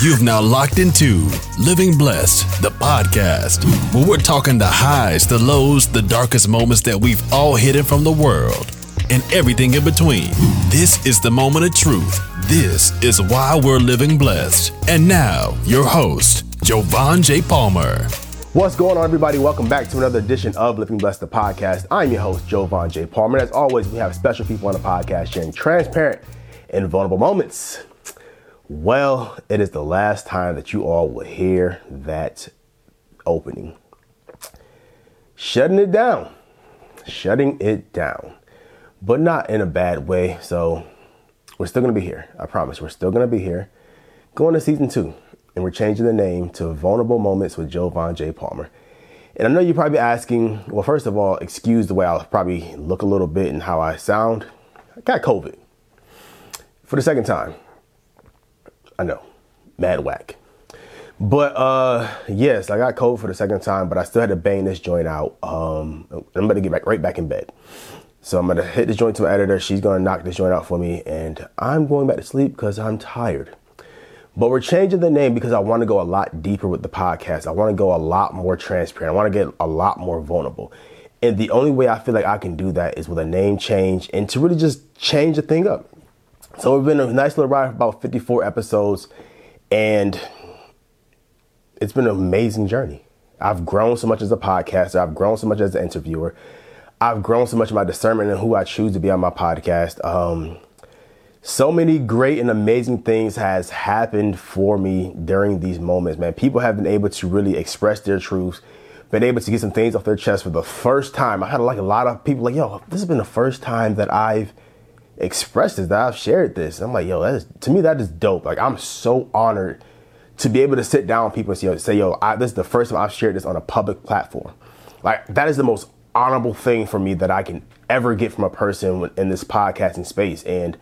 You've now locked into Living Blessed, the podcast, where we're talking the highs, the lows, the darkest moments that we've all hidden from the world, and everything in between. This is the moment of truth. This is why we're living blessed. And now, your host, Jovan J. Palmer. What's going on, everybody? Welcome back to another edition of Living Blessed, the podcast. I'm your host, Jovan J. Palmer. As always, we have special people on the podcast sharing transparent and vulnerable moments. Well, it is the last time that you all will hear that opening. Shutting it down. Shutting it down. But not in a bad way. So we're still going to be here. I promise. We're still going to be here. Going to season two. And we're changing the name to Vulnerable Moments with Jovan J. Palmer. And I know you're probably asking, well, first of all, excuse the way I'll probably look a little bit and how I sound. I got COVID for the second time. I know, mad whack. But uh, yes, I got COVID for the second time, but I still had to bang this joint out. Um, I'm gonna get back right back in bed. So I'm gonna hit this joint to my editor. She's gonna knock this joint out for me, and I'm going back to sleep because I'm tired. But we're changing the name because I want to go a lot deeper with the podcast. I want to go a lot more transparent. I want to get a lot more vulnerable. And the only way I feel like I can do that is with a name change and to really just change the thing up. So we've been a nice little ride for about 54 episodes, and it's been an amazing journey. I've grown so much as a podcaster. I've grown so much as an interviewer. I've grown so much in my discernment and who I choose to be on my podcast. Um, so many great and amazing things has happened for me during these moments, man. People have been able to really express their truths, been able to get some things off their chest for the first time. I had like a lot of people like, yo, this has been the first time that I've – expressed this, that I've shared this. I'm like, yo, that is to me that is dope. Like I'm so honored to be able to sit down with people and say, yo, say, yo I, this is the first time I've shared this on a public platform. Like that is the most honorable thing for me that I can ever get from a person in this podcasting space. And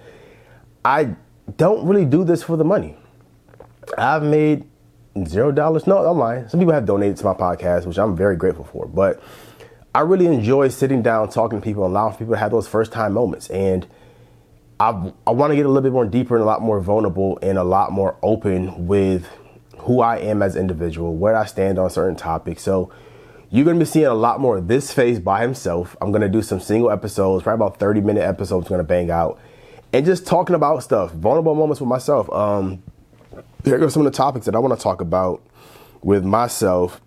I don't really do this for the money. I've made zero dollars. No, I'm lying. Some people have donated to my podcast, which I'm very grateful for. But I really enjoy sitting down, talking to people, allowing people to have those first time moments. And I, I want to get a little bit more deeper and a lot more vulnerable and a lot more open with who I am as an individual, where I stand on certain topics. So you're going to be seeing a lot more of this face by himself. I'm going to do some single episodes, probably about 30 minute episodes, going to bang out and just talking about stuff, vulnerable moments with myself. Um, here go some of the topics that I want to talk about with myself.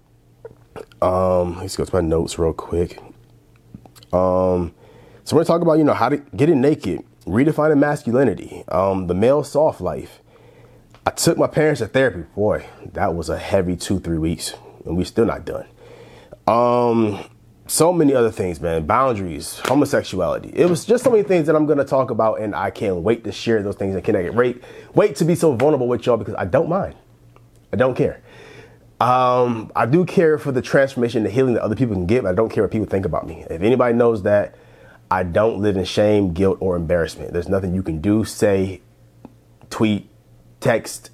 Um, let's go to my notes real quick. Um, so we're going to talk about, you know, how to get it naked redefining masculinity, um, the male soft life. I took my parents to therapy. Boy, that was a heavy two, three weeks, and we're still not done. Um, so many other things, man. Boundaries, homosexuality. It was just so many things that I'm gonna talk about, and I can't wait to share those things and connect. Wait, wait to be so vulnerable with y'all because I don't mind. I don't care. Um, I do care for the transformation, the healing that other people can give. I don't care what people think about me. If anybody knows that I don't live in shame, guilt, or embarrassment. There's nothing you can do, say, tweet, text,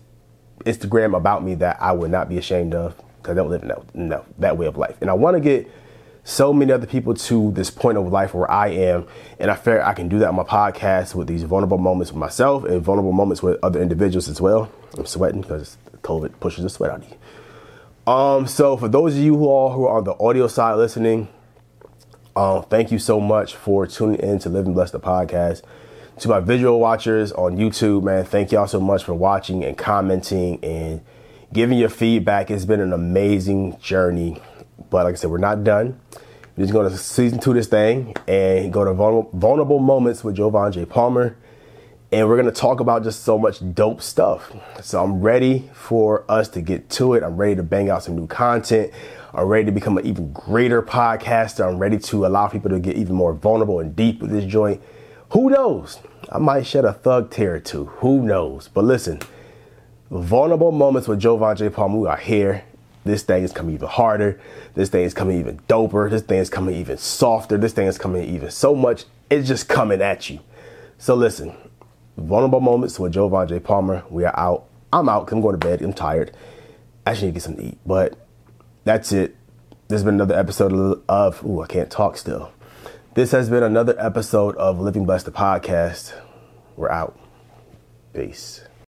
Instagram about me that I would not be ashamed of because I don't live in that, no, that way of life. And I want to get so many other people to this point of life where I am. And I feel I can do that on my podcast with these vulnerable moments with myself and vulnerable moments with other individuals as well. I'm sweating because COVID pushes the sweat out of you. Um, so for those of you who are who are on the audio side listening, um, thank you so much for tuning in to Living Blessed the podcast. To my visual watchers on YouTube, man, thank y'all so much for watching and commenting and giving your feedback. It's been an amazing journey. But like I said, we're not done. We're just going to season two this thing and go to vulnerable moments with Jovan J. Palmer. And we're going to talk about just so much dope stuff. So I'm ready for us to get to it. I'm ready to bang out some new content. I'm ready to become an even greater podcaster. I'm ready to allow people to get even more vulnerable and deep with this joint. Who knows? I might shed a thug tear or two. Who knows? But listen, vulnerable moments with Jovan J. Palmer we are here. This thing is coming even harder. This thing is coming even doper. This thing is coming even softer. This thing is coming even so much. It's just coming at you. So listen, vulnerable moments with Jovan J. Palmer. We are out. I'm out. I'm going to bed. I'm tired. I actually need to get something to eat. But that's it. This has been another episode of, ooh, I can't talk still. This has been another episode of Living Blessed, the podcast. We're out. Peace.